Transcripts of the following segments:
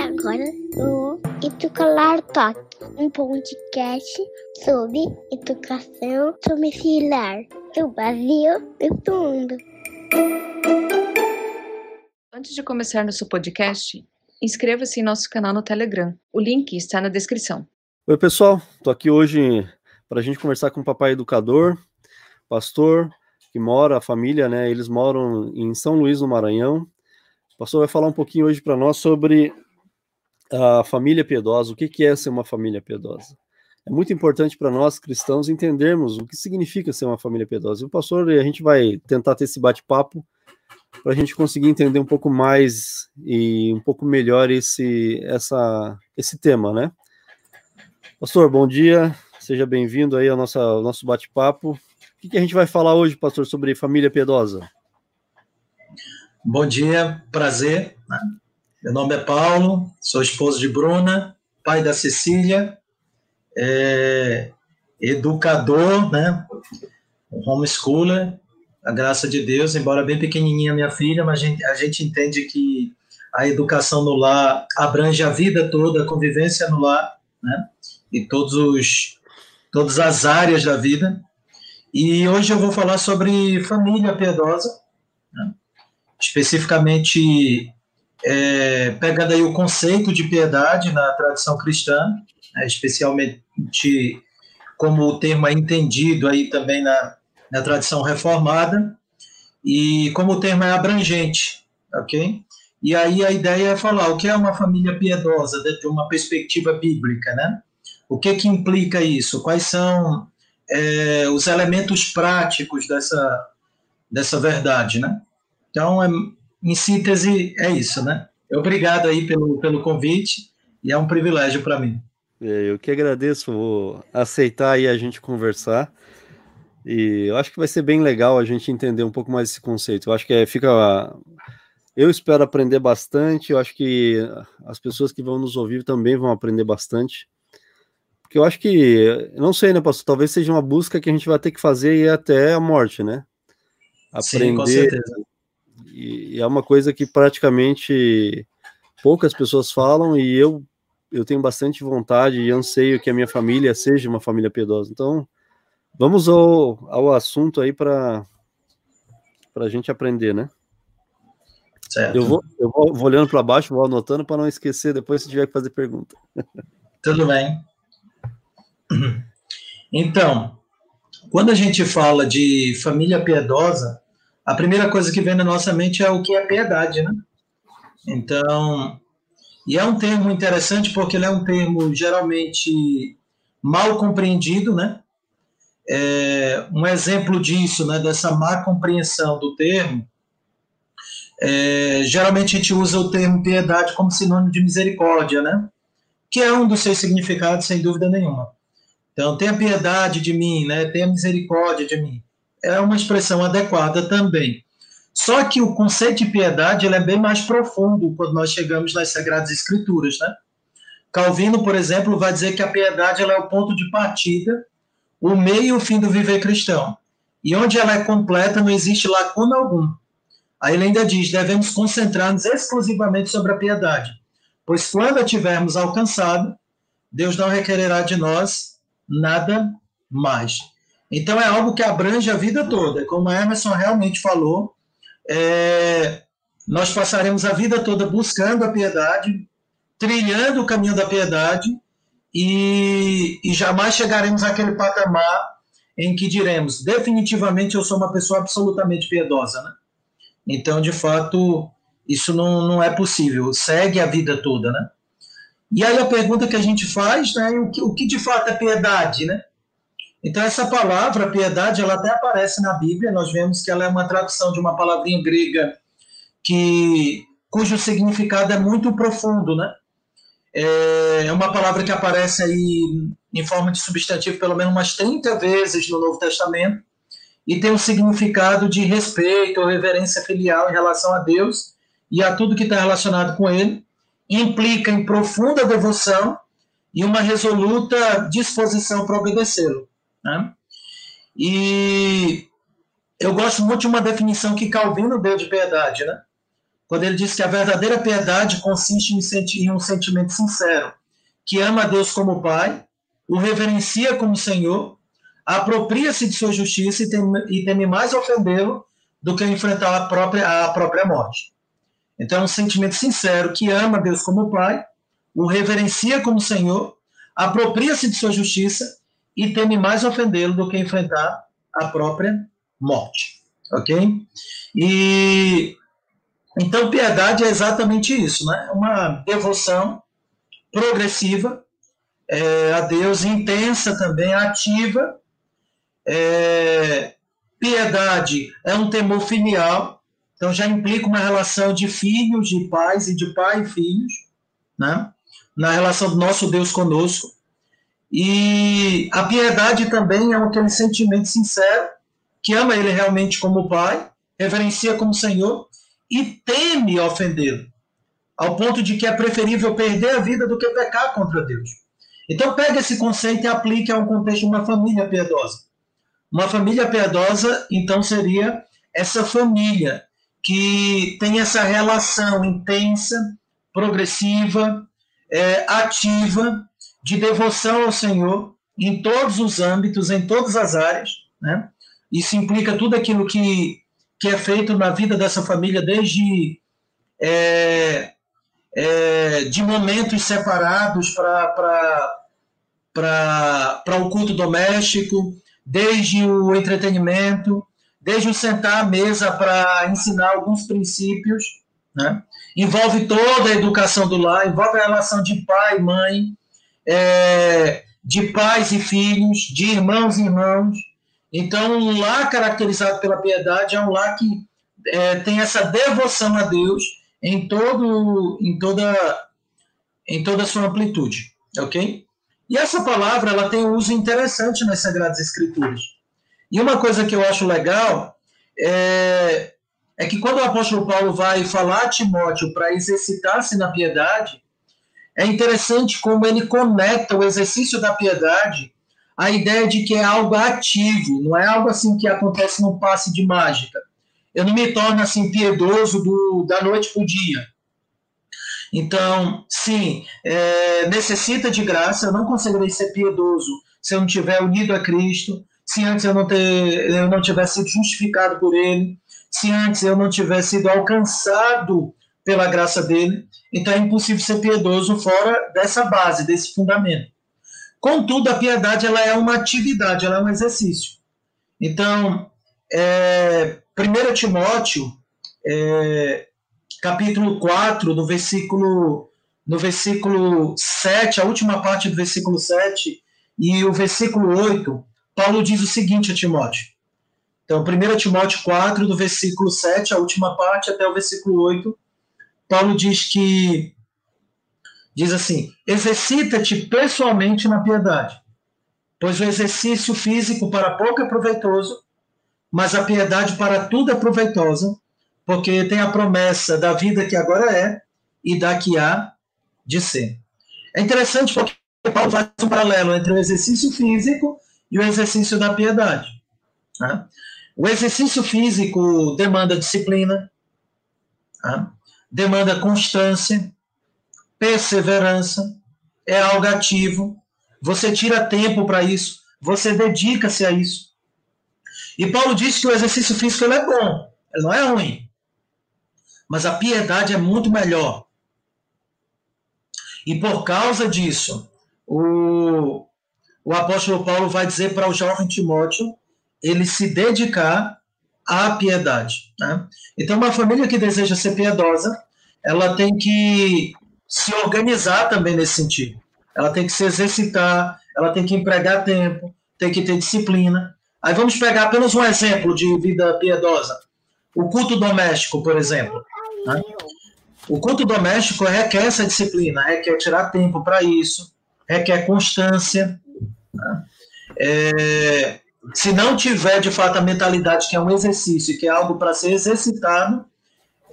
Agora o Educalar Talk, um podcast sobre educação domiciliar do Brasil e do mundo. Antes de começar nosso podcast, inscreva-se em nosso canal no Telegram. O link está na descrição. Oi, pessoal. Estou aqui hoje para a gente conversar com o papai educador, pastor, que mora, a família, né? Eles moram em São Luís, no Maranhão. O pastor vai falar um pouquinho hoje para nós sobre a família piedosa, o que é ser uma família piedosa. É muito importante para nós cristãos entendermos o que significa ser uma família piedosa. E o pastor, a gente vai tentar ter esse bate-papo para a gente conseguir entender um pouco mais e um pouco melhor esse, essa, esse tema, né? Pastor, bom dia, seja bem-vindo aí ao nosso, nosso bate-papo. O que, que a gente vai falar hoje, pastor, sobre família piedosa? Bom dia, prazer. Né? Meu nome é Paulo, sou esposo de Bruna, pai da Cecília, é, educador, né? homeschooler, a graça de Deus, embora bem pequenininha minha filha, mas a gente, a gente entende que a educação no lar abrange a vida toda, a convivência no lar, né? E todos os, todas as áreas da vida. E hoje eu vou falar sobre família piedosa, né? Especificamente é, pegando aí o conceito de piedade na tradição cristã, né? especialmente como o termo é entendido aí também na, na tradição reformada, e como o termo é abrangente, ok? E aí a ideia é falar o que é uma família piedosa dentro de uma perspectiva bíblica, né? O que que implica isso? Quais são é, os elementos práticos dessa, dessa verdade, né? Então, é, em síntese, é isso, né? Obrigado aí pelo, pelo convite e é um privilégio para mim. Eu que agradeço, vou aceitar aí a gente conversar. E eu acho que vai ser bem legal a gente entender um pouco mais esse conceito. Eu acho que é, fica. Eu espero aprender bastante. Eu acho que as pessoas que vão nos ouvir também vão aprender bastante. Porque eu acho que, não sei, né, pastor? Talvez seja uma busca que a gente vai ter que fazer e até a morte, né? Aprender. Sim, com certeza. E, e é uma coisa que praticamente poucas pessoas falam e eu eu tenho bastante vontade e anseio que a minha família seja uma família piedosa. Então, Vamos ao, ao assunto aí para a gente aprender, né? Certo. Eu vou, eu vou, vou olhando para baixo, vou anotando para não esquecer depois se tiver que fazer pergunta. Tudo bem. Então, quando a gente fala de família piedosa, a primeira coisa que vem na nossa mente é o que é piedade, né? Então, e é um termo interessante porque ele é um termo geralmente mal compreendido, né? É, um exemplo disso, né, dessa má compreensão do termo, é, geralmente a gente usa o termo piedade como sinônimo de misericórdia, né? Que é um dos seus significados, sem dúvida nenhuma. Então, tenha piedade de mim, né? Tenha misericórdia de mim. É uma expressão adequada também. Só que o conceito de piedade ele é bem mais profundo quando nós chegamos nas Sagradas Escrituras, né? Calvino, por exemplo, vai dizer que a piedade ela é o ponto de partida o meio e o fim do viver cristão. E onde ela é completa, não existe lacuna algum. Aí ele ainda diz: devemos concentrar-nos exclusivamente sobre a piedade, pois quando a tivermos alcançado, Deus não requererá de nós nada mais. Então é algo que abrange a vida toda. Como a Emerson realmente falou, é, nós passaremos a vida toda buscando a piedade, trilhando o caminho da piedade, e, e jamais chegaremos àquele patamar em que diremos definitivamente eu sou uma pessoa absolutamente piedosa, né? Então, de fato, isso não, não é possível. Segue a vida toda, né? E aí a pergunta que a gente faz, né, o que, o que de fato é piedade, né? Então essa palavra piedade, ela até aparece na Bíblia. Nós vemos que ela é uma tradução de uma palavrinha grega que cujo significado é muito profundo, né? É, é uma palavra que aparece aí em forma de substantivo pelo menos umas 30 vezes no Novo Testamento e tem um significado de respeito ou reverência filial em relação a Deus e a tudo que está relacionado com Ele. Implica em profunda devoção e uma resoluta disposição para obedecê-lo. Né? E eu gosto muito de uma definição que Calvino deu de piedade, né? quando ele diz que a verdadeira piedade consiste em um sentimento sincero, que ama a Deus como Pai, o reverencia como Senhor, apropria-se de sua justiça e teme, e teme mais ofendê-lo do que enfrentar a própria, a própria morte. Então, é um sentimento sincero que ama a Deus como Pai, o reverencia como Senhor, apropria-se de sua justiça e teme mais ofendê-lo do que enfrentar a própria morte. Ok? E então, piedade é exatamente isso, né? Uma devoção progressiva é, a Deus, intensa também, ativa. É, piedade é um temor filial, então já implica uma relação de filhos, de pais e de pai e filhos, né? na relação do nosso Deus conosco. E a piedade também é aquele sentimento sincero, que ama ele realmente como pai, reverencia como Senhor e teme ofendê-lo, ao ponto de que é preferível perder a vida do que pecar contra Deus. Então, pega esse conceito e aplique a um contexto de uma família piedosa. Uma família piedosa, então, seria essa família que tem essa relação intensa, progressiva, é, ativa, de devoção ao Senhor em todos os âmbitos, em todas as áreas. Né? Isso implica tudo aquilo que, que é feito na vida dessa família, desde é, é, de momentos separados para o culto doméstico, desde o entretenimento, desde o sentar à mesa para ensinar alguns princípios, né? envolve toda a educação do lar, envolve a relação de pai e mãe, é, de pais e filhos, de irmãos e irmãos. Então, um lar caracterizado pela piedade é um lar que é, tem essa devoção a Deus em todo em toda em toda a sua amplitude, ok? E essa palavra ela tem um uso interessante nas Sagradas Escrituras. E uma coisa que eu acho legal é, é que quando o apóstolo Paulo vai falar a Timóteo para exercitar-se na piedade, é interessante como ele conecta o exercício da piedade à ideia de que é algo ativo, não é algo assim que acontece num passe de mágica eu não me torno assim piedoso do, da noite para o dia. Então, sim, é, necessita de graça, eu não conseguirei ser piedoso se eu não estiver unido a Cristo, se antes eu não, ter, eu não tiver sido justificado por Ele, se antes eu não tiver sido alcançado pela graça dele, então é impossível ser piedoso fora dessa base, desse fundamento. Contudo, a piedade ela é uma atividade, ela é um exercício. Então, é, 1 Timóteo, é, capítulo 4, no versículo, no versículo 7, a última parte do versículo 7 e o versículo 8, Paulo diz o seguinte a Timóteo. Então, 1 Timóteo 4, do versículo 7, a última parte, até o versículo 8, Paulo diz que diz assim: exercita-te pessoalmente na piedade, pois o exercício físico para pouco é proveitoso, mas a piedade para tudo é proveitosa, porque tem a promessa da vida que agora é e da que há de ser. É interessante porque Paulo faz um paralelo entre o exercício físico e o exercício da piedade. Tá? O exercício físico demanda disciplina, tá? Demanda constância, perseverança, é algo ativo, você tira tempo para isso, você dedica-se a isso. E Paulo disse que o exercício físico é bom, ele não é ruim. Mas a piedade é muito melhor. E por causa disso, o, o apóstolo Paulo vai dizer para o jovem Timóteo ele se dedicar à piedade. Né? Então, uma família que deseja ser piedosa, ela tem que se organizar também nesse sentido. Ela tem que se exercitar, ela tem que empregar tempo, tem que ter disciplina. Aí vamos pegar apenas um exemplo de vida piedosa. O culto doméstico, por exemplo. Né? O culto doméstico requer essa disciplina, requer tirar tempo para isso, requer constância. Né? É, se não tiver de fato a mentalidade que é um exercício, que é algo para ser exercitado,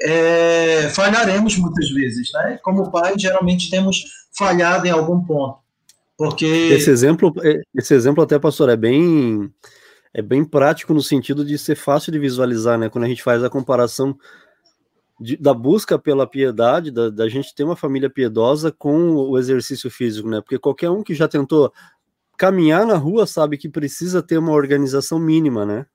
é, falharemos muitas vezes, né? Como pai, geralmente temos falhado em algum ponto, porque esse exemplo, esse exemplo até pastor é bem é bem prático no sentido de ser fácil de visualizar, né? Quando a gente faz a comparação de, da busca pela piedade, da, da, gente ter uma família piedosa com o exercício físico, né? Porque qualquer um que já tentou caminhar na rua sabe que precisa ter uma organização mínima, né?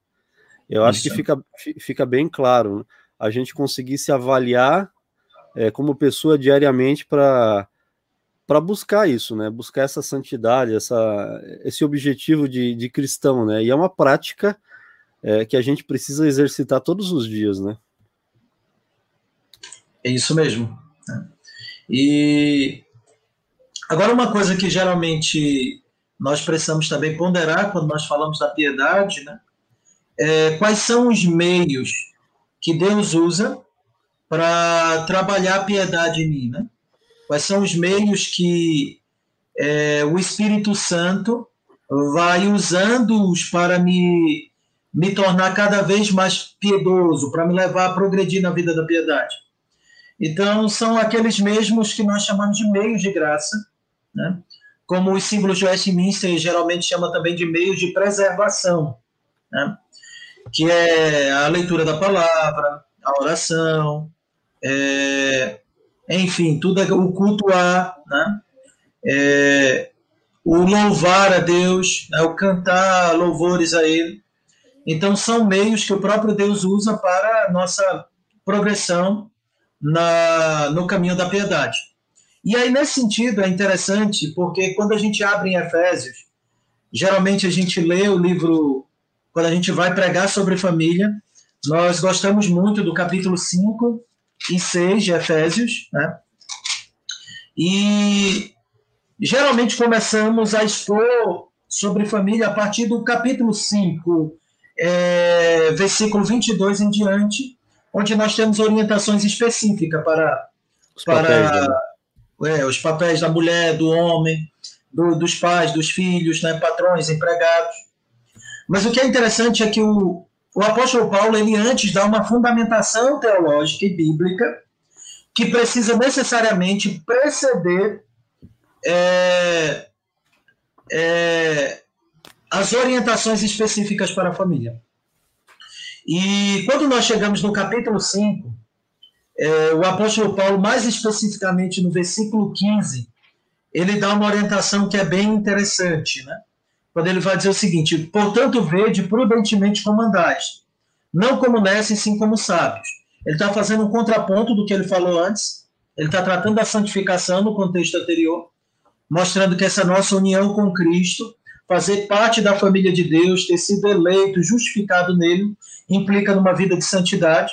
Eu acho que fica, fica bem claro né? a gente conseguir se avaliar é, como pessoa diariamente para para buscar isso, né? Buscar essa santidade, essa, esse objetivo de, de cristão, né? E é uma prática é, que a gente precisa exercitar todos os dias, né? É isso mesmo. Né? E agora uma coisa que geralmente nós precisamos também ponderar quando nós falamos da piedade, né? É, quais são os meios que Deus usa para trabalhar a piedade em mim, né? Quais são os meios que é, o Espírito Santo vai usando-os para me, me tornar cada vez mais piedoso, para me levar a progredir na vida da piedade? Então, são aqueles mesmos que nós chamamos de meios de graça, né? Como os símbolos de Westminster geralmente chama também de meios de preservação, né? que é a leitura da palavra, a oração, é, enfim, tudo o cultuar, né? É, o louvar a Deus, né? o cantar louvores a Ele. Então, são meios que o próprio Deus usa para a nossa progressão na, no caminho da piedade. E aí, nesse sentido, é interessante, porque quando a gente abre em Efésios, geralmente a gente lê o livro, quando a gente vai pregar sobre família, nós gostamos muito do capítulo 5 e 6 de Efésios, né? E geralmente começamos a expor sobre família a partir do capítulo 5, é, versículo 22 em diante, onde nós temos orientações específicas para, os, para papéis, né? É, os papéis da mulher, do homem, do, dos pais, dos filhos, né, patrões, empregados. Mas o que é interessante é que o, o apóstolo Paulo, ele antes dá uma fundamentação teológica e bíblica que precisa necessariamente preceder é, é, as orientações específicas para a família. E quando nós chegamos no capítulo 5, é, o apóstolo Paulo, mais especificamente no versículo 15, ele dá uma orientação que é bem interessante, né? quando ele vai dizer o seguinte: portanto, vede prudentemente como andais, não como nesses, sim como sábios. Ele está fazendo um contraponto do que ele falou antes, ele está tratando da santificação no contexto anterior, mostrando que essa nossa união com Cristo, fazer parte da família de Deus, ter sido eleito, justificado nele, implica numa vida de santidade.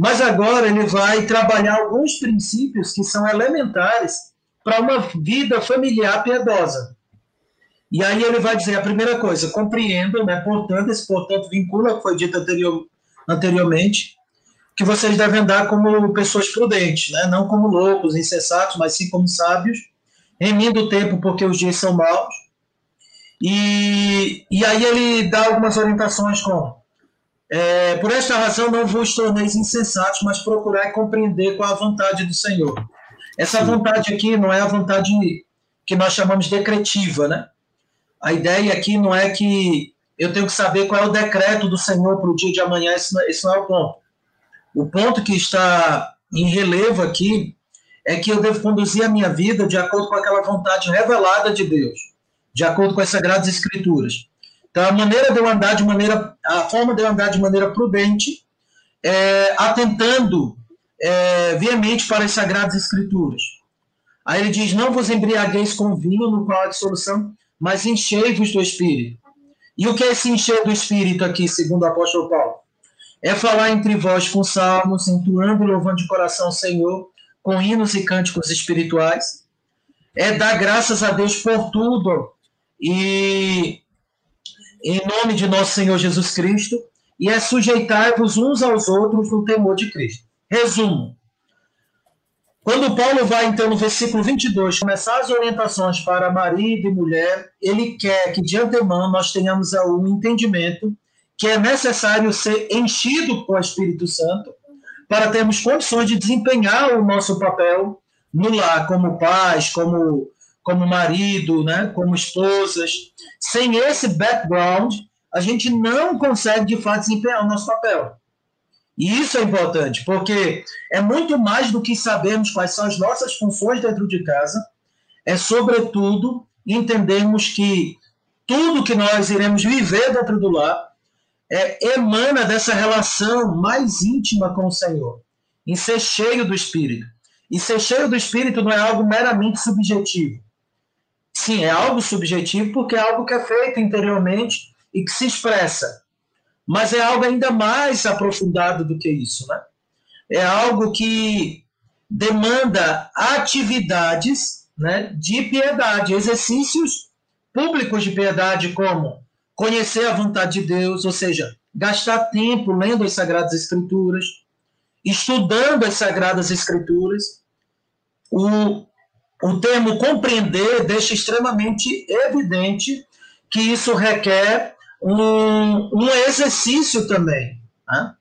Mas agora ele vai trabalhar alguns princípios que são elementares para uma vida familiar piedosa. E aí ele vai dizer a primeira coisa, compreendam, né? Portanto, esse portanto vincula que foi dito anterior, anteriormente, que vocês devem andar como pessoas prudentes, né? Não como loucos, insensatos, mas sim como sábios, remindo o tempo porque os dias são maus. E, e aí ele dá algumas orientações como é, por esta razão não vos torneis insensatos, mas procurai compreender qual a vontade do Senhor. Essa vontade aqui não é a vontade que nós chamamos decretiva, né? A ideia aqui não é que eu tenho que saber qual é o decreto do Senhor para o dia de amanhã, esse não, esse não é o ponto. O ponto que está em relevo aqui é que eu devo conduzir a minha vida de acordo com aquela vontade revelada de Deus, de acordo com as Sagradas Escrituras. Então, a maneira de eu andar de maneira, a forma de eu andar de maneira prudente, é, atentando é, veemente para as Sagradas Escrituras. Aí ele diz: Não vos embriagueis com vinho, no qual há dissolução, mas enchei-vos do Espírito. E o que é esse encher do Espírito aqui, segundo o apóstolo Paulo? É falar entre vós com salmos, entoando e louvando de coração o Senhor, com hinos e cânticos espirituais. É dar graças a Deus por tudo. E em nome de nosso Senhor Jesus Cristo. E é sujeitar-vos uns aos outros no temor de Cristo. Resumo: quando Paulo vai, então, no versículo 22, começar as orientações para marido e mulher, ele quer que de antemão nós tenhamos o entendimento que é necessário ser enchido com o Espírito Santo para termos condições de desempenhar o nosso papel no lar, como pais, como, como marido, né, como esposas. Sem esse background, a gente não consegue, de fato, desempenhar o nosso papel. E isso é importante, porque é muito mais do que sabermos quais são as nossas funções dentro de casa, é, sobretudo, entendermos que tudo que nós iremos viver dentro do lar é, emana dessa relação mais íntima com o Senhor, em ser cheio do Espírito. E ser cheio do Espírito não é algo meramente subjetivo. Sim, é algo subjetivo porque é algo que é feito interiormente e que se expressa. Mas é algo ainda mais aprofundado do que isso, né? É algo que demanda atividades né, de piedade, exercícios públicos de piedade, como conhecer a vontade de Deus, ou seja, gastar tempo lendo as Sagradas Escrituras, estudando as Sagradas Escrituras. O, o termo compreender deixa extremamente evidente que isso requer um, um exercício também. Né?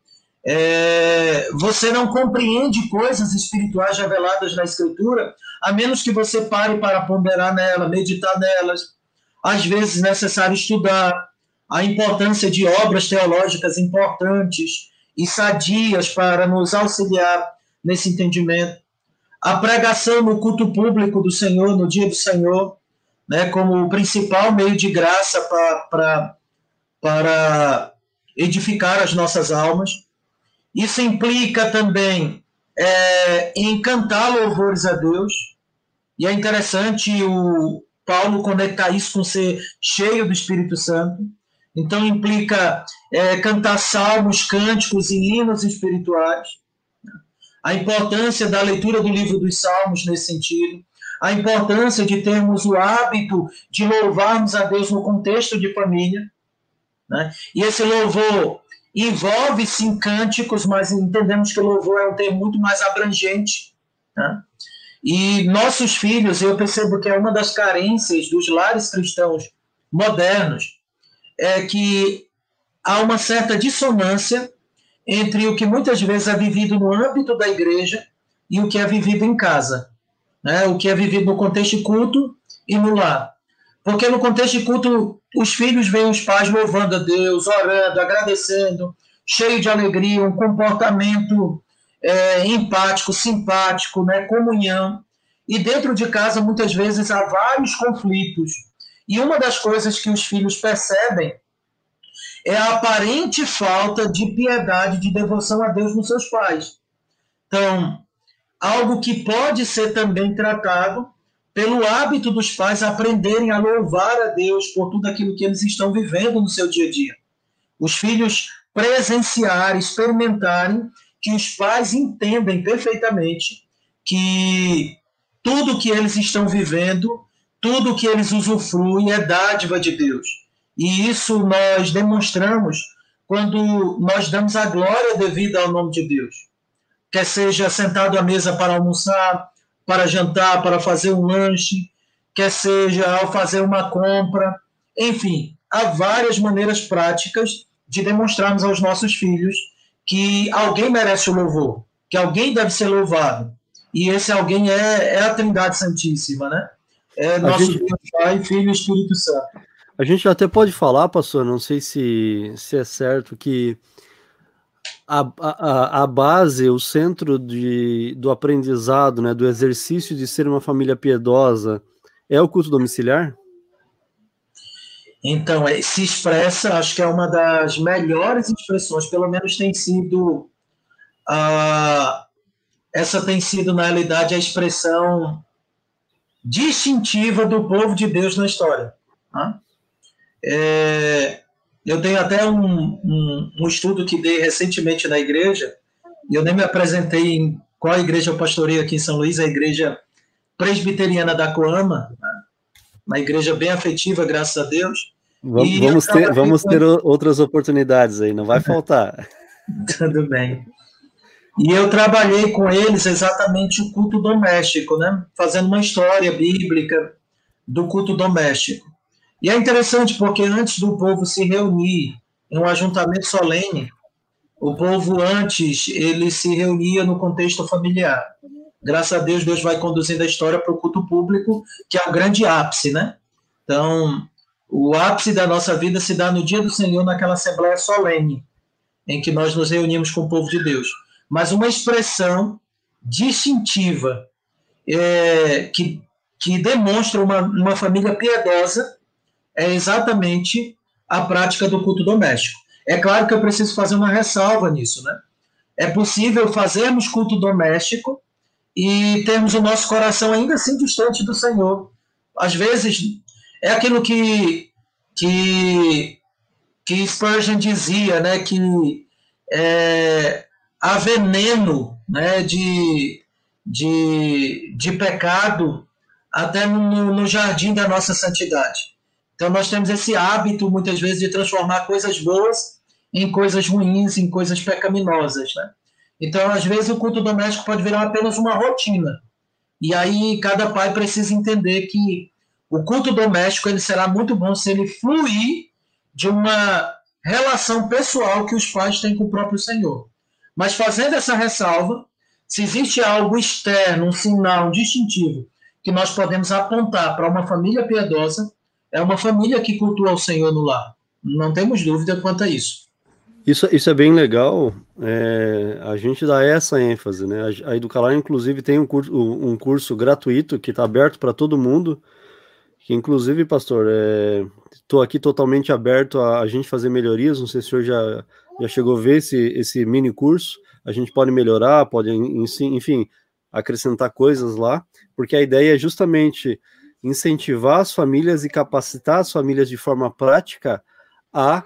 É, você não compreende coisas espirituais reveladas na Escritura, a menos que você pare para ponderar nela, meditar nelas. Às vezes é necessário estudar, a importância de obras teológicas importantes e sadias para nos auxiliar nesse entendimento. A pregação no culto público do Senhor, no dia do Senhor, né, como o principal meio de graça para, para edificar as nossas almas. Isso implica também é, em cantar louvores a Deus. E é interessante o Paulo conectar isso com ser cheio do Espírito Santo. Então implica é, cantar salmos, cânticos e hinos espirituais. A importância da leitura do livro dos Salmos nesse sentido. A importância de termos o hábito de louvarmos a Deus no contexto de família. Né? E esse louvor envolve-se em cânticos, mas entendemos que o louvor é um termo muito mais abrangente. Né? E nossos filhos, eu percebo que é uma das carências dos lares cristãos modernos, é que há uma certa dissonância entre o que muitas vezes é vivido no âmbito da igreja e o que é vivido em casa, né? o que é vivido no contexto culto e no lar. Porque no contexto culto, os filhos veem os pais louvando a Deus, orando, agradecendo, cheio de alegria, um comportamento é, empático, simpático, né? comunhão. E dentro de casa, muitas vezes, há vários conflitos e uma das coisas que os filhos percebem é a aparente falta de piedade, de devoção a Deus nos seus pais. Então, algo que pode ser também tratado pelo hábito dos pais aprenderem a louvar a Deus por tudo aquilo que eles estão vivendo no seu dia a dia. Os filhos presenciarem, experimentarem que os pais entendem perfeitamente que tudo que eles estão vivendo tudo que eles usufruem é dádiva de Deus. E isso nós demonstramos quando nós damos a glória devida ao nome de Deus. Quer seja sentado à mesa para almoçar, para jantar, para fazer um lanche, quer seja ao fazer uma compra, enfim, há várias maneiras práticas de demonstrarmos aos nossos filhos que alguém merece o louvor, que alguém deve ser louvado. E esse alguém é, é a Trindade Santíssima, né? É nosso gente... Deus, Pai, Filho e Espírito Santo. A gente até pode falar, pastor, não sei se, se é certo, que a, a, a base, o centro de, do aprendizado, né, do exercício de ser uma família piedosa, é o culto domiciliar? Então, é, se expressa, acho que é uma das melhores expressões, pelo menos tem sido. Uh, essa tem sido, na realidade, a expressão distintiva do povo de Deus na história. Tá? É, eu tenho até um, um, um, estudo que dei recentemente na igreja, e eu nem me apresentei em qual igreja eu pastorei aqui em São Luís, a igreja presbiteriana da Coama, né? uma igreja bem afetiva, graças a Deus. Vamos, vamos ter, vamos ter outras oportunidades aí, não vai faltar. Tudo bem. E eu trabalhei com eles exatamente o culto doméstico, né? fazendo uma história bíblica do culto doméstico. E é interessante porque antes do povo se reunir em um ajuntamento solene, o povo antes ele se reunia no contexto familiar. Graças a Deus, Deus vai conduzindo a história para o culto público, que é o grande ápice, né? Então, o ápice da nossa vida se dá no dia do Senhor, naquela assembleia solene, em que nós nos reunimos com o povo de Deus, mas uma expressão distintiva é, que, que demonstra uma, uma família piedosa é exatamente a prática do culto doméstico. É claro que eu preciso fazer uma ressalva nisso, né? É possível fazermos culto doméstico e termos o nosso coração ainda assim distante do Senhor. Às vezes, é aquilo que, que, que Spurgeon dizia, né? Que é, há veneno né, de, de, de pecado até no, no jardim da nossa santidade. Então, nós temos esse hábito, muitas vezes, de transformar coisas boas em coisas ruins, em coisas pecaminosas. Né? Então, às vezes, o culto doméstico pode virar apenas uma rotina. E aí, cada pai precisa entender que o culto doméstico ele será muito bom se ele fluir de uma relação pessoal que os pais têm com o próprio Senhor. Mas fazendo essa ressalva, se existe algo externo, um sinal, um distintivo que nós podemos apontar para uma família piedosa, é uma família que cultua o Senhor no lar. Não temos dúvida quanto a isso. Isso, isso é bem legal, é, a gente dá essa ênfase, né? A, a Educalar, inclusive, tem um curso, um curso gratuito que está aberto para todo mundo, que inclusive, pastor, estou é, aqui totalmente aberto a, a, gente fazer melhorias, não sei se o senhor já, já chegou a ver esse, esse mini curso, a gente pode melhorar, pode, enfim, acrescentar coisas lá, porque a ideia é justamente incentivar as famílias e capacitar as famílias de forma prática a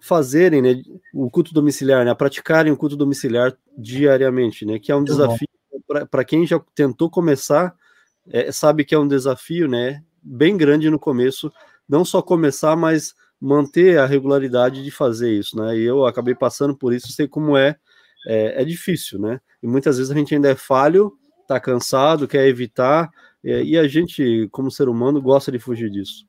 fazerem né, o culto domiciliar, né, a praticarem o culto domiciliar diariamente, né, que é um Muito desafio para quem já tentou começar, é, sabe que é um desafio, né, bem grande no começo, não só começar, mas manter a regularidade de fazer isso, né, e eu acabei passando por isso, sei como é, é, é difícil, né, e muitas vezes a gente ainda é falho, tá cansado, quer evitar, é, e a gente, como ser humano, gosta de fugir disso.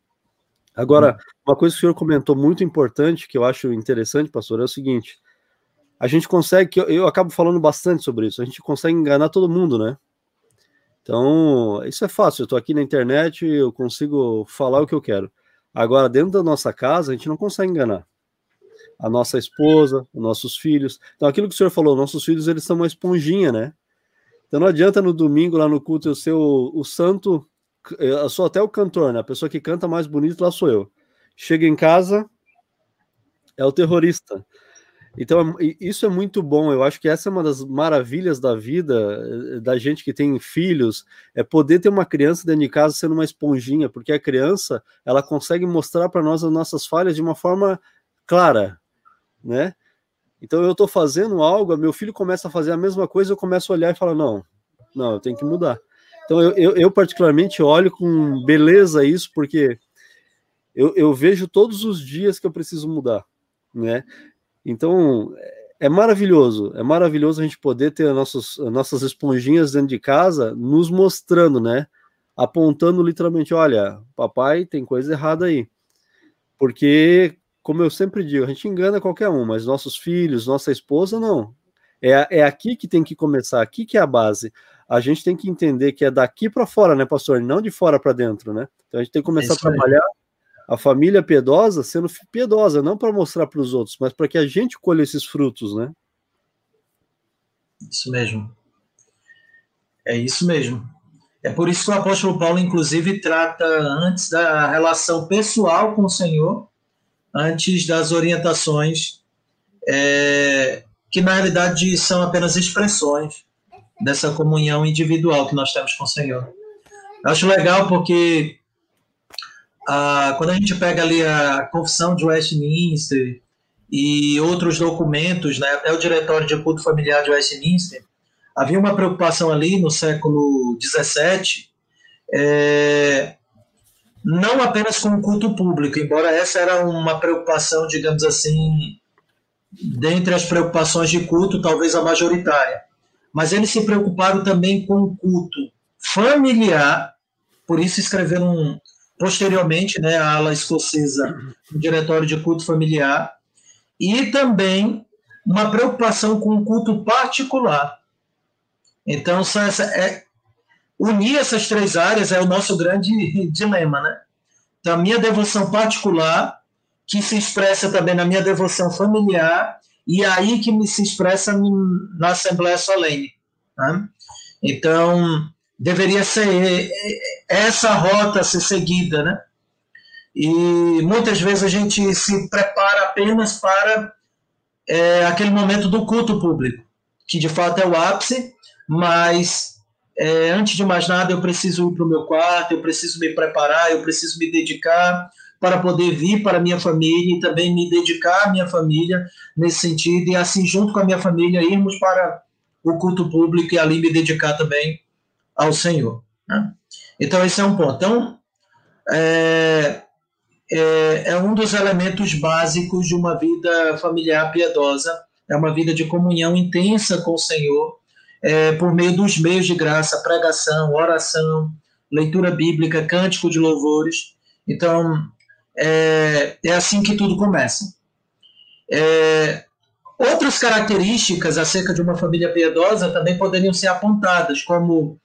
Agora, uma coisa que o senhor comentou muito importante, que eu acho interessante, pastor, é o seguinte: a gente consegue, eu, eu acabo falando bastante sobre isso, a gente consegue enganar todo mundo, né? Então, isso é fácil, eu estou aqui na internet, eu consigo falar o que eu quero. Agora, dentro da nossa casa, a gente não consegue enganar a nossa esposa, os nossos filhos. Então, aquilo que o senhor falou, nossos filhos, eles são uma esponjinha, né? Então, não adianta no domingo, lá no culto, eu ser o, o santo eu sou até o cantor, né? A pessoa que canta mais bonito lá sou eu. Chega em casa, é o terrorista. Então, isso é muito bom. Eu acho que essa é uma das maravilhas da vida, eh, da gente que tem filhos, é poder ter uma criança dentro de casa sendo uma esponjinha, porque a criança, ela consegue mostrar para nós as nossas falhas de uma forma clara, né? Então, eu estou fazendo algo, meu filho começa a fazer a mesma coisa, eu começo a olhar e falar: não, não, eu tenho que mudar. Então, eu, eu, eu, particularmente olho com beleza isso, porque eu, eu vejo todos os dias que eu preciso mudar, né? Então, é maravilhoso, é maravilhoso a gente poder ter nossos, nossas esponjinhas dentro de casa nos mostrando, né? Apontando literalmente, olha, papai tem coisa errada aí. Porque, como eu sempre digo, a gente engana qualquer um, mas nossos filhos, nossa esposa, não. É, é aqui que tem que começar, aqui que é a base a gente tem que entender que é daqui para fora, né, pastor? Não de fora para dentro, né? Então a gente tem que começar a trabalhar a família piedosa sendo piedosa, não para mostrar para os outros, mas para que a gente colhe esses frutos, né? Isso mesmo. É isso mesmo. É por isso que o apóstolo Paulo, inclusive, trata antes da relação pessoal com o Senhor, antes das orientações, é, que na realidade são apenas expressões dessa comunhão individual que nós temos com o Senhor. Eu acho legal porque quando a gente pega ali a Confissão de Westminster e outros documentos, né, até o Diretório de Culto Familiar de Westminster, havia uma preocupação ali no século XVII, é, não apenas com o culto público, embora essa era uma preocupação, digamos assim, dentre as preocupações de culto, talvez a majoritária mas eles se preocuparam também com o culto familiar, por isso escreveram posteriormente né, a ala escocesa no Diretório de Culto Familiar, e também uma preocupação com o culto particular. Então, essa é, unir essas três áreas é o nosso grande dilema, né? Então, a minha devoção particular, que se expressa também na minha devoção familiar, e é aí que me se expressa na Assembleia Solene. Né? Então, deveria ser essa rota a ser seguida, né? E muitas vezes a gente se prepara apenas para é, aquele momento do culto público, que de fato é o ápice, mas é, antes de mais nada eu preciso ir para o meu quarto, eu preciso me preparar, eu preciso me dedicar para poder vir para a minha família e também me dedicar à minha família nesse sentido, e assim, junto com a minha família, irmos para o culto público e ali me dedicar também ao Senhor. Né? Então, esse é um ponto. Então, é, é, é, um dos elementos básicos de uma vida familiar piedosa, é uma vida de comunhão intensa com o Senhor, é, por meio dos meios de graça, pregação, oração, leitura bíblica, cântico de louvores. Então, é, é assim que tudo começa. É, outras características acerca de uma família piedosa também poderiam ser apontadas, como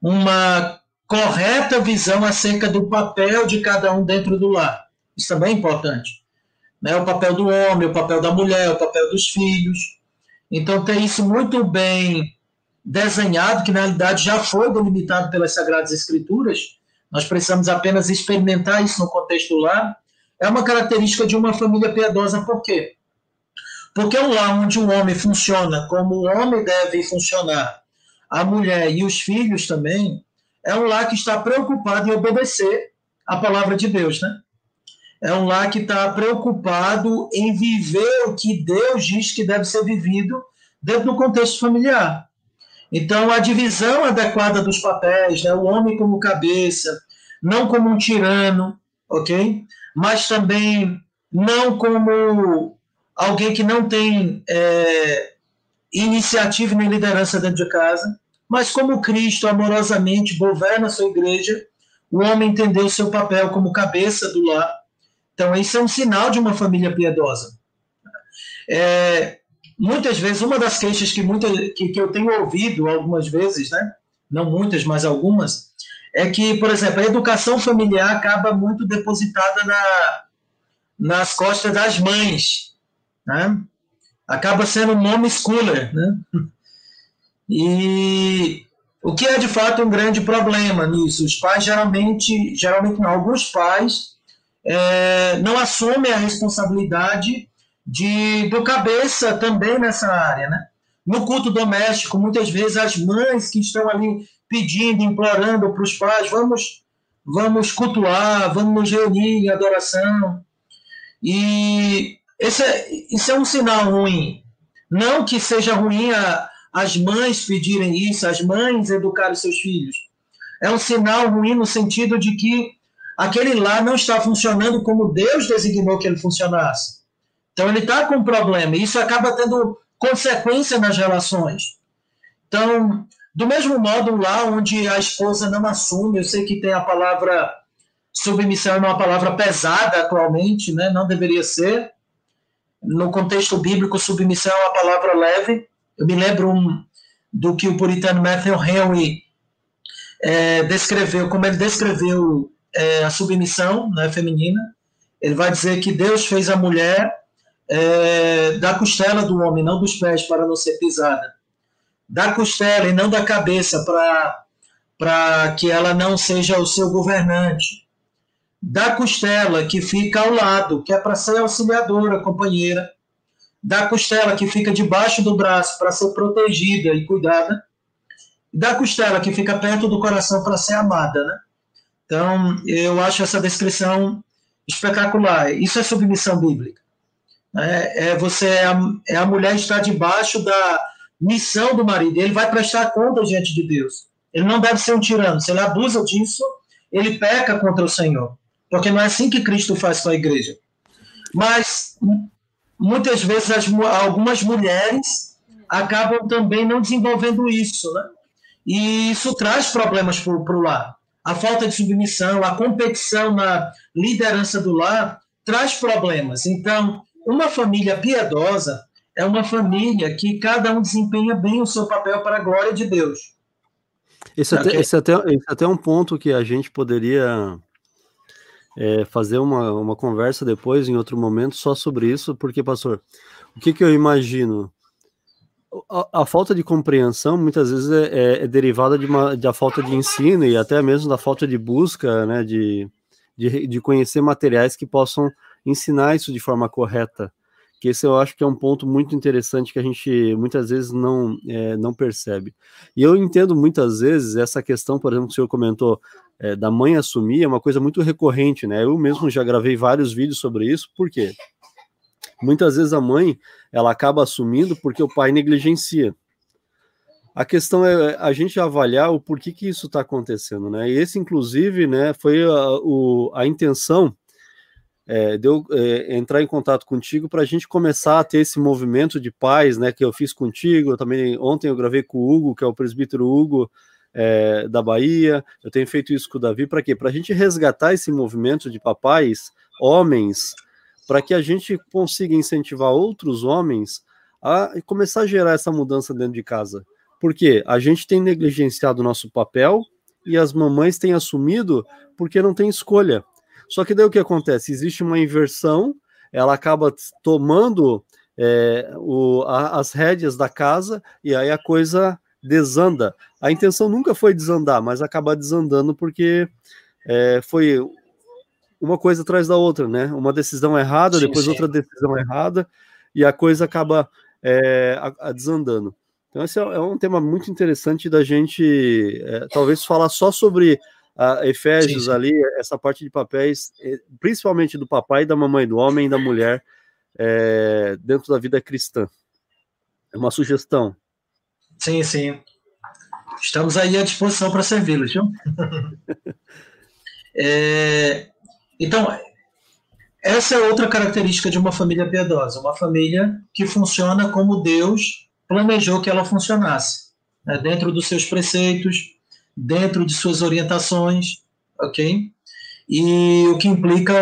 uma correta visão acerca do papel de cada um dentro do lar. Isso também é importante. Né? O papel do homem, o papel da mulher, o papel dos filhos. Então, tem isso muito bem desenhado, que na realidade já foi delimitado pelas Sagradas Escrituras, nós precisamos apenas experimentar isso no contexto lar. É uma característica de uma família piedosa, por quê? Porque um lar onde o homem funciona como o homem deve funcionar, a mulher e os filhos também, é um lar que está preocupado em obedecer a palavra de Deus, né? É um lar que está preocupado em viver o que Deus diz que deve ser vivido dentro do contexto familiar. Então, a divisão adequada dos papéis, né? o homem como cabeça, não como um tirano, ok? Mas também não como alguém que não tem é, iniciativa nem liderança dentro de casa, mas como Cristo amorosamente governa a sua igreja, o homem entendeu o seu papel como cabeça do lar. Então, isso é um sinal de uma família piedosa. É, muitas vezes, uma das queixas que, muita, que, que eu tenho ouvido algumas vezes, né? não muitas, mas algumas, é que, por exemplo, a educação familiar acaba muito depositada na, nas costas das mães. Né? Acaba sendo um homeschooler. Né? E o que é de fato um grande problema nisso? Os pais geralmente, geralmente não, alguns pais é, não assumem a responsabilidade de, do cabeça também nessa área, né? No culto doméstico, muitas vezes as mães que estão ali pedindo, implorando para os pais, vamos, vamos cultuar, vamos nos reunir em adoração. E esse é, isso é um sinal ruim. Não que seja ruim a, as mães pedirem isso, as mães educarem seus filhos. É um sinal ruim no sentido de que aquele lá não está funcionando como Deus designou que ele funcionasse. Então ele está com um problema, e isso acaba tendo consequência nas relações. Então, do mesmo modo, lá onde a esposa não assume, eu sei que tem a palavra submissão é uma palavra pesada atualmente, né? não deveria ser. No contexto bíblico, submissão é uma palavra leve. Eu me lembro um, do que o puritano Matthew Henry é, descreveu, como ele descreveu é, a submissão né, feminina. Ele vai dizer que Deus fez a mulher é, da costela do homem, não dos pés, para não ser pisada. Da costela e não da cabeça, para que ela não seja o seu governante. Da costela que fica ao lado, que é para ser auxiliadora, companheira. Da costela que fica debaixo do braço, para ser protegida e cuidada. Da costela que fica perto do coração, para ser amada. Né? Então, eu acho essa descrição espetacular. Isso é submissão bíblica. É, é você é a, é a mulher está debaixo da missão do marido. Ele vai prestar conta diante de Deus. Ele não deve ser um tirano. Se ele abusa disso, ele peca contra o Senhor. Porque não é assim que Cristo faz com a igreja. Mas muitas vezes as, algumas mulheres acabam também não desenvolvendo isso, né? E isso traz problemas para o lar. A falta de submissão, a competição na liderança do lar traz problemas. Então, uma família piedosa é uma família que cada um desempenha bem o seu papel para a glória de Deus. Esse, até, esse, até, esse até é um ponto que a gente poderia é, fazer uma, uma conversa depois, em outro momento, só sobre isso, porque, pastor, o que, que eu imagino? A, a, falta de compreensão muitas vezes é, é, é derivada de uma, da falta de ensino e até mesmo da falta de busca, né, de, de, de conhecer materiais que possam ensinar isso de forma correta que esse eu acho que é um ponto muito interessante que a gente muitas vezes não, é, não percebe. E eu entendo muitas vezes essa questão, por exemplo, que o senhor comentou, é, da mãe assumir, é uma coisa muito recorrente, né? Eu mesmo já gravei vários vídeos sobre isso, por quê? Muitas vezes a mãe, ela acaba assumindo porque o pai negligencia. A questão é a gente avaliar o porquê que isso está acontecendo, né? E esse, inclusive, né, foi a, o, a intenção é, de eu é, entrar em contato contigo para a gente começar a ter esse movimento de paz, né, que eu fiz contigo. Eu também ontem eu gravei com o Hugo, que é o presbítero Hugo é, da Bahia. Eu tenho feito isso com o Davi para quê? Para a gente resgatar esse movimento de papais, homens, para que a gente consiga incentivar outros homens a começar a gerar essa mudança dentro de casa. Porque a gente tem negligenciado o nosso papel e as mamães têm assumido porque não tem escolha. Só que daí o que acontece? Existe uma inversão, ela acaba tomando é, o, a, as rédeas da casa e aí a coisa desanda. A intenção nunca foi desandar, mas acaba desandando porque é, foi uma coisa atrás da outra, né? Uma decisão errada, sim, depois sim. outra decisão errada, e a coisa acaba é, a, a desandando. Então, esse é, é, um tema muito interessante da gente é, talvez falar só sobre a Efésios sim, sim. ali, essa parte de papéis, eh, principalmente do papai, da mamãe, do homem e da mulher, é, dentro da vida cristã. É uma sugestão. Sim, sim. Estamos aí à disposição para servi-los, viu? é, então, essa é outra característica de uma família piedosa, uma família que funciona como Deus planejou que ela funcionasse, né, dentro dos seus preceitos, dentro de suas orientações, ok? E o que implica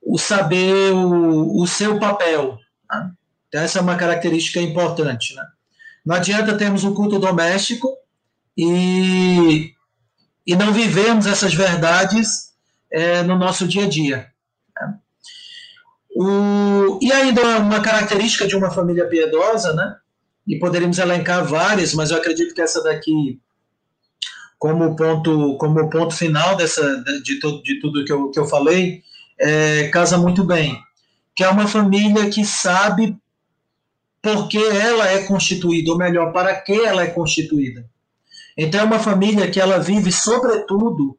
o, saber o, o, seu papel. Né? Então, essa é uma característica importante. Né? Não adianta termos um culto doméstico e, e não vivemos essas verdades é, no nosso dia a dia. Né? O, e ainda uma característica de uma família piedosa, né? e poderíamos elencar várias, mas eu acredito que essa daqui como ponto, como ponto final dessa, de, tudo, de tudo que eu, que eu falei, é, casa muito bem. Que é uma família que sabe por que ela é constituída, ou melhor, para que ela é constituída. Então é uma família que ela vive, sobretudo,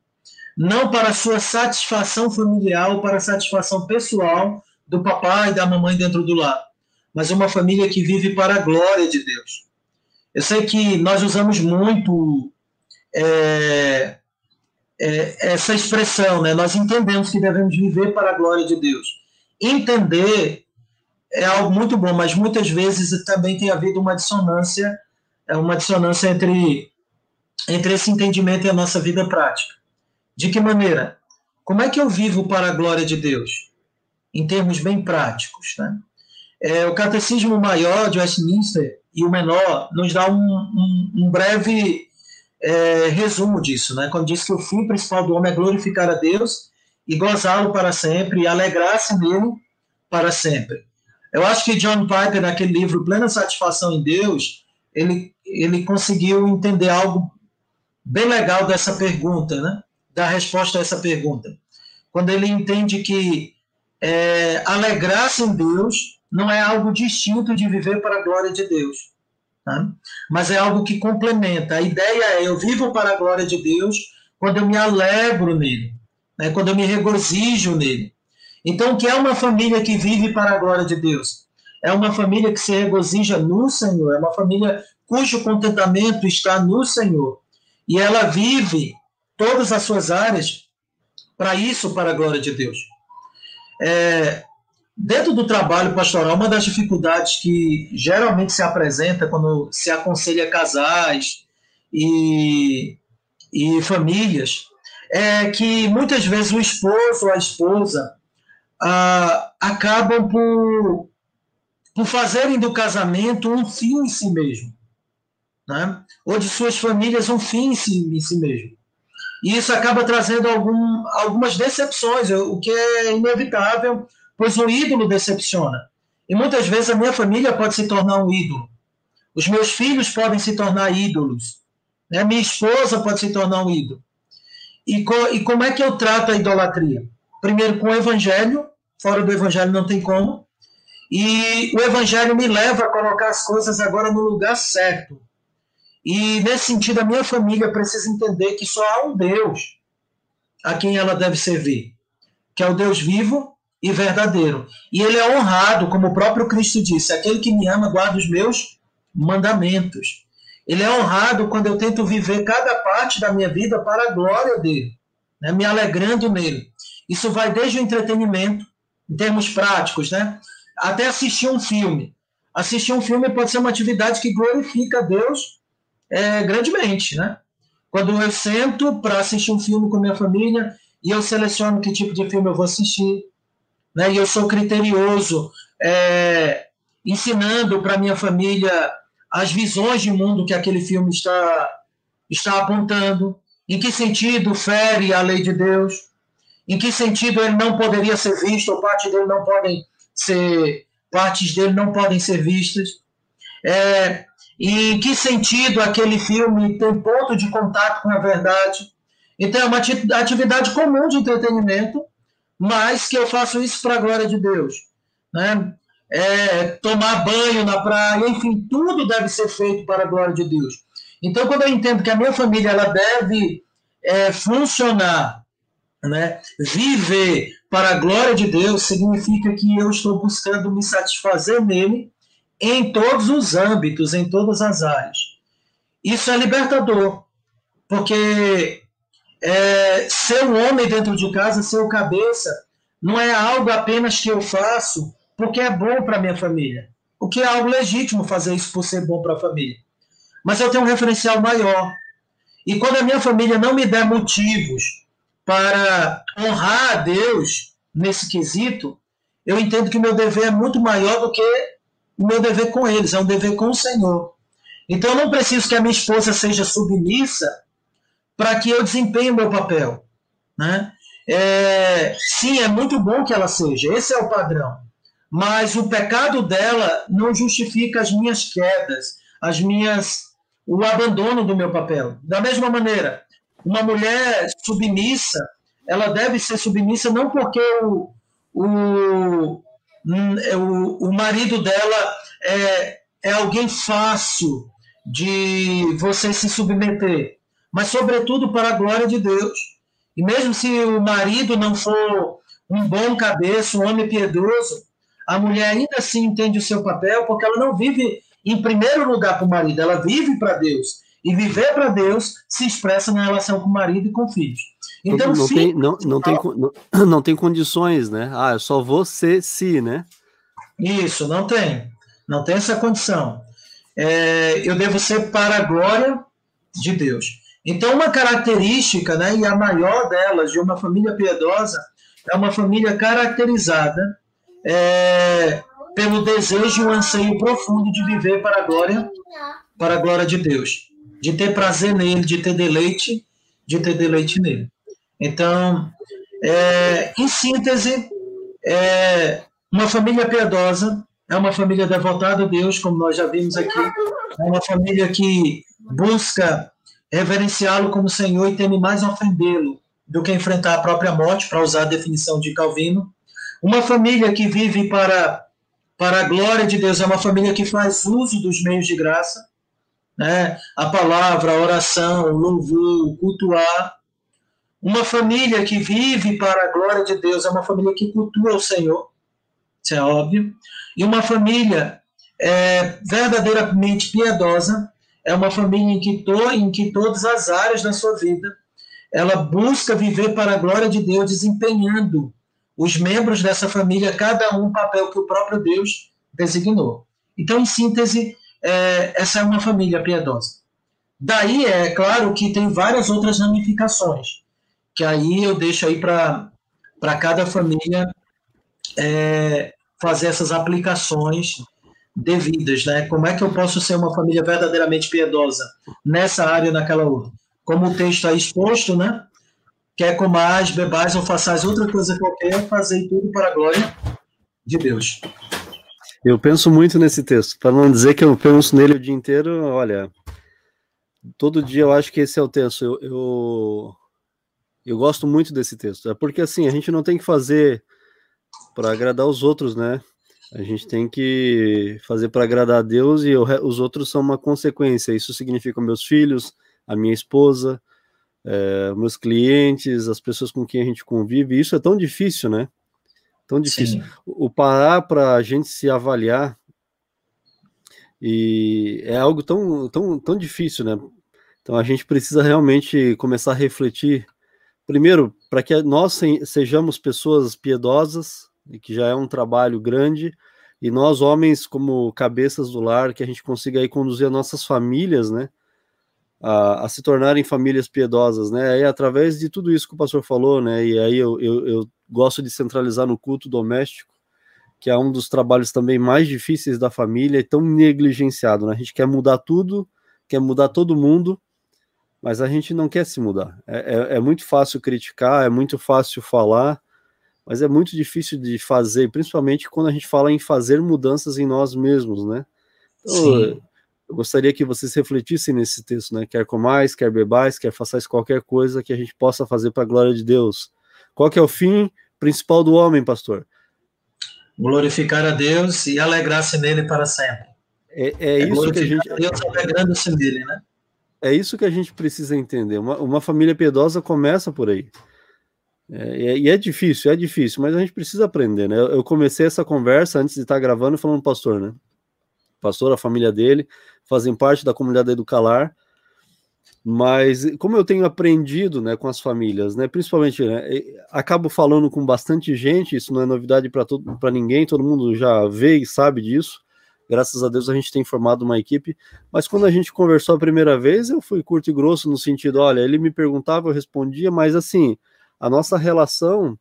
não para sua satisfação familiar ou para satisfação pessoal do papai e da mamãe dentro do lar, mas é uma família que vive para a glória de Deus. Eu sei que nós usamos muito é, é, essa expressão, né? Nós entendemos que devemos viver para a glória de Deus. Entender é algo muito bom, mas muitas vezes também tem havido uma dissonância, é uma dissonância entre entre esse entendimento e a nossa vida prática. De que maneira? Como é que eu vivo para a glória de Deus? Em termos bem práticos, né? É, o catecismo maior de Westminster e o menor nos dá um, um, um breve é, resumo disso, né? Quando diz que o fim principal do homem é glorificar a Deus e gozá-lo para sempre e alegrar-se nele para sempre. Eu acho que John Piper, naquele livro Plena Satisfação em Deus, ele, ele conseguiu entender algo bem legal dessa pergunta, né? Da resposta a essa pergunta. Quando ele entende que é, alegrar-se em Deus não é algo distinto de viver para a glória de Deus. Tá? Mas é algo que complementa. A ideia é: eu vivo para a glória de Deus quando eu me alegro nele, né? quando eu me regozijo nele. Então, o que é uma família que vive para a glória de Deus? É uma família que se regozija no Senhor, é uma família cujo contentamento está no Senhor. E ela vive todas as suas áreas para isso, para a glória de Deus. É, Dentro do trabalho pastoral, uma das dificuldades que geralmente se apresenta quando se aconselha casais e, e famílias é que muitas vezes o esposo ou a esposa ah, acabam por, por fazerem do casamento um fim em si mesmo, né? ou de suas famílias um fim em si, em si mesmo. E isso acaba trazendo algum, algumas decepções, o que é inevitável, pois o ídolo decepciona. E muitas vezes a minha família pode se tornar um ídolo. Os meus filhos podem se tornar ídolos. Né? Minha esposa pode se tornar um ídolo. E, co e como é que eu trato a idolatria? Primeiro, com o evangelho. Fora do evangelho não tem como. E o evangelho me leva a colocar as coisas agora no lugar certo. E nesse sentido, a minha família precisa entender que só há um Deus a quem ela deve servir, que é o Deus vivo e verdadeiro. E ele é honrado, como o próprio Cristo disse: aquele que me ama guarda os meus mandamentos. Ele é honrado quando eu tento viver cada parte da minha vida para a glória dele, né? me alegrando nele. Isso vai desde o entretenimento, em termos práticos, né? até assistir um filme. Assistir um filme pode ser uma atividade que glorifica a Deus é, grandemente. Né? Quando eu sento para assistir um filme com minha família e eu seleciono que tipo de filme eu vou assistir, né? e eu sou criterioso, é, ensinando para minha família as visões de mundo que aquele filme está, está apontando, em que sentido fere a lei de Deus, em que sentido ele não poderia ser visto, ou parte dele não podem ser, partes dele não podem ser vistas, é, e em que sentido aquele filme tem ponto de contato com a verdade. Então é uma atividade comum de entretenimento, mas que eu faço isso para a glória de Deus. Né? é, tomar banho na praia, enfim, tudo deve ser feito para a glória de Deus. Então, quando eu entendo que a minha família ela deve é, funcionar, né, viver para a glória de Deus, significa que eu estou buscando me satisfazer nele em todos os âmbitos, em todas as áreas. Isso é libertador, porque é, ser um homem dentro de casa, ser o cabeça, não é algo apenas que eu faço porque é bom para minha família. O que é algo legítimo fazer isso por ser bom para a família. Mas eu tenho um referencial maior. E quando a minha família não me der motivos para honrar a Deus nesse quesito, eu entendo que o meu dever é muito maior do que o meu dever com eles, é um dever com o Senhor. Então eu não preciso que a minha esposa seja submissa para que eu desempenhe o meu papel. Né? É, sim, é muito bom que ela seja, esse é o padrão mas o pecado dela não justifica as minhas quedas, as minhas o abandono do meu papel. Da mesma maneira, uma mulher submissa, ela deve ser submissa não porque o, o, o, o marido dela é, é alguém fácil de você se submeter, mas sobretudo para a glória de Deus. E mesmo se o marido não for um bom cabeça, um homem piedoso, a mulher ainda assim entende o seu papel, porque ela não vive em primeiro lugar com o marido, ela vive para Deus. E viver para Deus se expressa na relação com o marido e com filhos. Então, não, tem, não, não, tem, não, não tem condições, né? Ah, eu só vou ser se, né? Isso, não tem. Não tem essa condição. É, eu devo ser para a glória de Deus. Então, uma característica, né, e a maior delas, de uma família piedosa, é uma família caracterizada é, pelo desejo e o anseio profundo de viver para a glória, para a glória de Deus, de ter prazer nele, de ter deleite, de ter deleite nele. Então, é, em síntese, é, uma família piedosa é uma família devotada a Deus, como nós já vimos aqui, é uma família que busca reverenciá-lo como Senhor e teme mais ofendê-lo do que enfrentar a própria morte, para usar a definição de Calvino. Uma família que vive para, para a glória de Deus é uma família que faz uso dos meios de graça, né? a palavra, a oração, o louvor, o cultuar. Uma família que vive para a glória de Deus é uma família que cultua o Senhor, isso é óbvio. E uma família é, verdadeiramente piedosa é uma família em que, to, em que todas as áreas da sua vida ela busca viver para a glória de Deus, desempenhando os membros dessa família, cada um papel que o próprio Deus designou. Então, em síntese, é, essa é uma família piedosa. Daí é claro que tem várias outras ramificações, que aí eu deixo aí para cada família é, fazer essas aplicações devidas, né? Como é que eu posso ser uma família verdadeiramente piedosa nessa área naquela outra? Como o texto está exposto, né? quer comais, bebais ou façais outra coisa qualquer, fazei tudo para a glória de Deus. Eu penso muito nesse texto, para não dizer que eu penso nele o dia inteiro, olha, todo dia eu acho que esse é o texto. Eu, eu, eu gosto muito desse texto, é porque assim, a gente não tem que fazer para agradar os outros, né? A gente tem que fazer para agradar a Deus e os outros são uma consequência. Isso significa meus filhos, a minha esposa, é, meus clientes, as pessoas com quem a gente convive. Isso é tão difícil, né? Tão difícil. Sim. O parar para a gente se avaliar e é algo tão, tão, tão difícil, né? Então a gente precisa realmente começar a refletir. Primeiro, para que nós sejamos pessoas piedosas, e que já é um trabalho grande, e nós, homens, como cabeças do lar, que a gente consiga aí conduzir nossas famílias, né, a, a, se tornarem famílias piedosas, né, e através de tudo isso que o pastor falou, né, e aí eu, eu, eu gosto de centralizar no culto doméstico, que é um dos trabalhos também mais difíceis da família e tão negligenciado, né, a gente quer mudar tudo, quer mudar todo mundo, mas a gente não quer se mudar. É, é, é muito fácil criticar, é muito fácil falar, mas é muito difícil de fazer, principalmente quando a gente fala em fazer mudanças em nós mesmos, né? Então, eu gostaria que vocês refletissem nesse texto, né? Quer comais, quer bebais, quer façais qualquer coisa que a gente possa fazer para a glória de Deus. Qual que é o fim principal do homem, pastor? Glorificar a Deus e alegrar-se nele para sempre. É, é, é isso que a gente. A Deus alegrando-se nele, né? É isso que a gente precisa entender. Uma, uma família piedosa começa por aí. É, e é difícil, é difícil, mas a gente precisa aprender, né? Eu comecei essa conversa antes de estar gravando falando pastor, né? pastor, a família dele, fazem parte da comunidade Educalar, mas como eu tenho aprendido, né, com as famílias, né, principalmente, né, acabo falando com bastante gente, isso não é novidade para ninguém, todo mundo já vê e sabe disso, graças a Deus a gente tem formado uma equipe, mas quando a gente conversou a primeira vez, eu fui curto e grosso no sentido, olha, ele me perguntava, eu respondia, mas assim, a nossa relação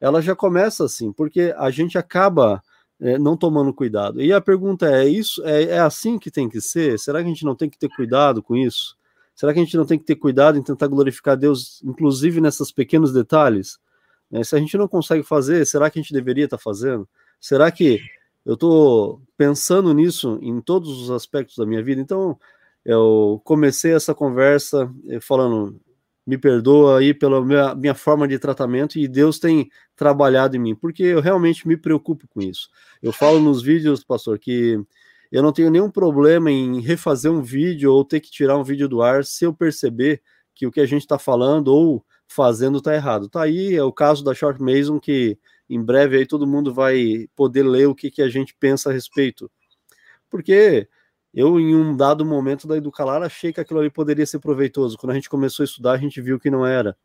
ela já começa assim, porque a gente acaba é, não tomando cuidado. E a pergunta é: isso é, é assim que tem que ser? Será que a gente não tem que ter cuidado com isso? Será que a gente não tem que ter cuidado em tentar glorificar Deus, inclusive nesses pequenos detalhes? É, se a gente não consegue fazer, será que a gente deveria estar fazendo? Será que eu estou pensando nisso em todos os aspectos da minha vida? Então, eu comecei essa conversa eh, falando: me perdoa aí pela minha, minha, forma de tratamento e Deus tem trabalhado em mim, porque eu realmente me preocupo com isso. Eu falo nos vídeos, pastor, que eu não tenho nenhum problema em refazer um vídeo ou ter que tirar um vídeo do ar se eu perceber que o que a gente está falando ou fazendo está errado. Tá aí é o caso da Short Mason que em breve aí todo mundo vai poder ler o que, que a gente pensa a respeito. Porque eu, em um dado momento da Educalar, achei que aquilo ali poderia ser proveitoso. Quando a gente começou a estudar, a gente viu que não era.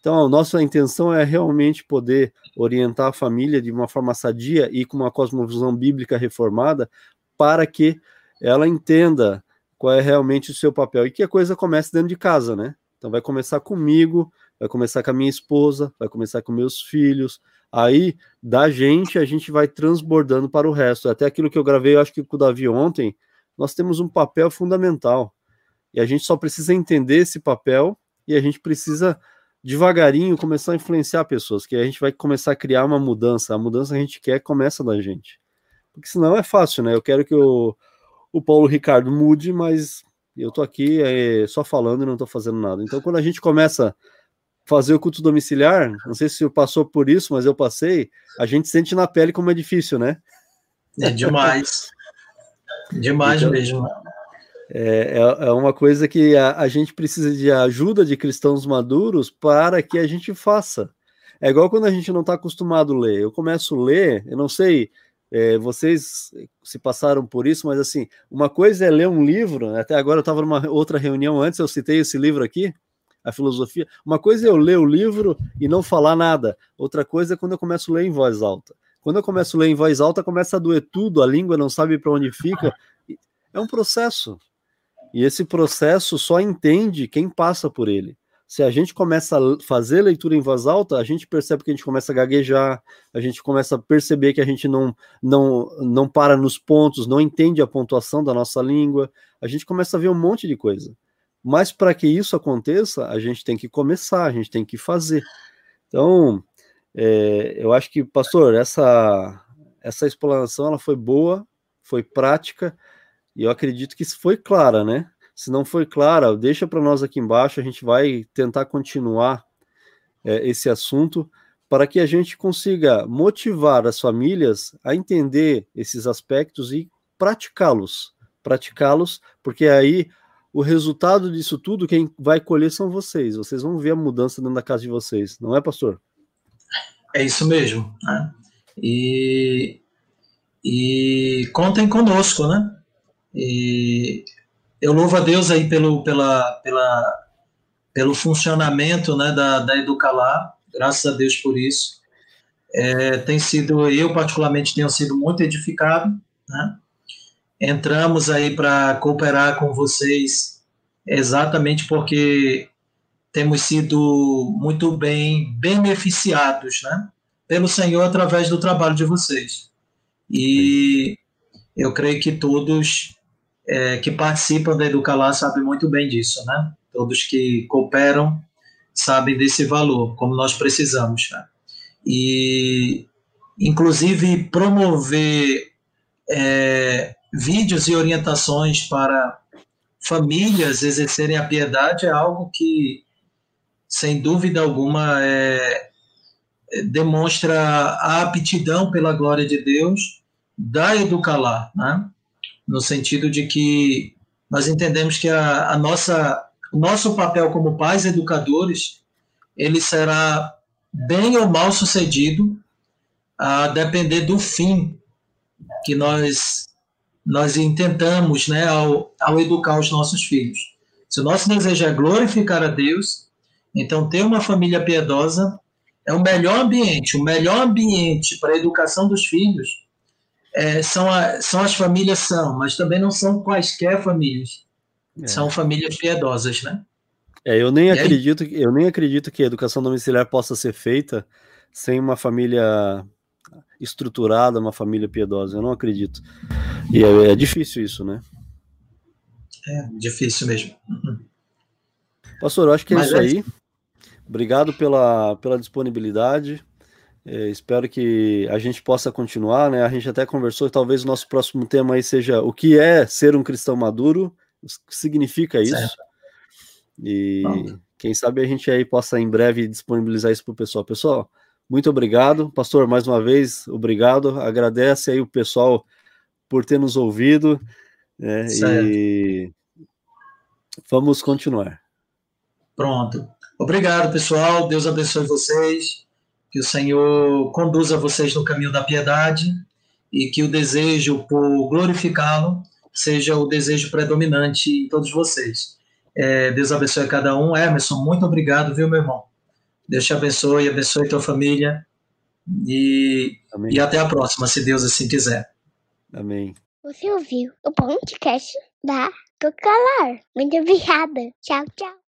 Então, a nossa intenção é realmente poder orientar a família de uma forma sadia e com uma cosmovisão bíblica reformada, para que ela entenda qual é realmente o seu papel e que a coisa comece dentro de casa, né? Então, vai começar comigo, vai começar com a minha esposa, vai começar com meus filhos. Aí, da gente, a gente vai transbordando para o resto. Até aquilo que eu gravei, eu acho que com o Davi ontem, nós temos um papel fundamental. E a gente só precisa entender esse papel e a gente precisa devagarinho começar a influenciar pessoas, que a gente vai começar a criar uma mudança. A mudança que a gente quer começa da gente. Porque senão é fácil, né? Eu quero que o, o Paulo Ricardo mude, mas eu tô aqui é, só falando e não tô fazendo nada. Então, quando a gente começa a fazer o culto domiciliar, não sei se passou por isso, mas eu passei, a gente sente na pele como é difícil, né? É demais. Demais então, mesmo. É, é, é uma coisa que a, a, gente precisa de ajuda de cristãos maduros para que a gente faça. É igual quando a gente não está acostumado a ler. Eu começo a ler, eu não sei, é, vocês se passaram por isso, mas assim, uma coisa é ler um livro, até agora eu estava numa outra reunião antes, eu citei esse livro aqui, a filosofia. Uma coisa é eu ler o livro e não falar nada, outra coisa é quando eu começo a ler em voz alta. Quando eu começo a ler em voz alta, começa a doer tudo, a língua não sabe para onde fica. É um processo. E esse processo só entende quem passa por ele. Se a gente começa a fazer leitura em voz alta, a gente percebe que a gente começa a gaguejar, a gente começa a perceber que a gente não, não, não para nos pontos, não entende a pontuação da nossa língua, a gente começa a ver um monte de coisa. Mas para que isso aconteça, a gente tem que começar, a gente tem que fazer. Então, é, eu acho que, pastor, essa, essa explanação ela foi boa, foi prática, e eu acredito que foi clara, né? Se não foi clara, deixa para nós aqui embaixo, a gente vai tentar continuar é, esse assunto para que a gente consiga motivar as famílias a entender esses aspectos e praticá-los. Praticá-los, porque aí o resultado disso tudo, quem vai colher são vocês. Vocês vão ver a mudança dentro da casa de vocês, não é, pastor? É isso mesmo. Né? E, e contem conosco, né? E eu louvo a Deus aí pelo, pela, pela, pelo funcionamento né, da, da Educalar, graças a Deus por isso. É, tem sido, eu particularmente tenho sido muito edificado, né? Entramos aí para cooperar com vocês exatamente porque temos sido muito bem beneficiados, né? Pelo Senhor através do trabalho de vocês. E eu creio que todos é, que participam da Educalar sabem muito bem disso, né? Todos que cooperam sabem desse valor, como nós precisamos. Né? E, inclusive, promover é, vídeos e orientações para famílias exercerem a piedade é algo que, sem dúvida alguma, é, demonstra a aptidão pela glória de Deus da Educalar, né? no sentido de que nós entendemos que a, a nossa o nosso papel como pais educadores, ele será bem ou mal sucedido a depender do fim que nós nós intentamos, né, ao, ao educar os nossos filhos. Se o nosso desejo é glorificar a Deus, então ter uma família piedosa é o melhor ambiente. O melhor ambiente para a educação dos filhos é, são, a, são as famílias são, mas também não são quaisquer famílias. É. São famílias piedosas, né? É, eu nem e acredito, aí... eu nem acredito que a educação domiciliar possa ser feita sem uma família estruturada, uma família piedosa. Eu não acredito. E é, é difícil isso, né? É difícil mesmo. Uhum. Pastor, eu acho que é Mas isso é... aí. Obrigado pela, pela disponibilidade. É, espero que a gente possa continuar, né? A gente até conversou, talvez o nosso próximo tema aí seja o que é ser um cristão maduro o que significa isso. Certo. E quem sabe a gente aí possa em breve disponibilizar isso para o pessoal. Pessoal, muito obrigado. Pastor, mais uma vez, obrigado. Agradece aí o pessoal por ter nos ouvido. Né, e vamos continuar. Pronto. Obrigado, pessoal. Deus abençoe vocês. Que o Senhor conduza vocês no caminho da piedade e que o desejo por glorificá-lo seja o desejo predominante em todos vocês. É, Deus abençoe a cada um. Emerson, muito obrigado, viu, meu irmão? Deus te abençoe, abençoe tua família. E, e até a próxima, se Deus assim quiser. Amém. Você ouviu o podcast da Cocalar. Muito obrigada. Tchau, tchau.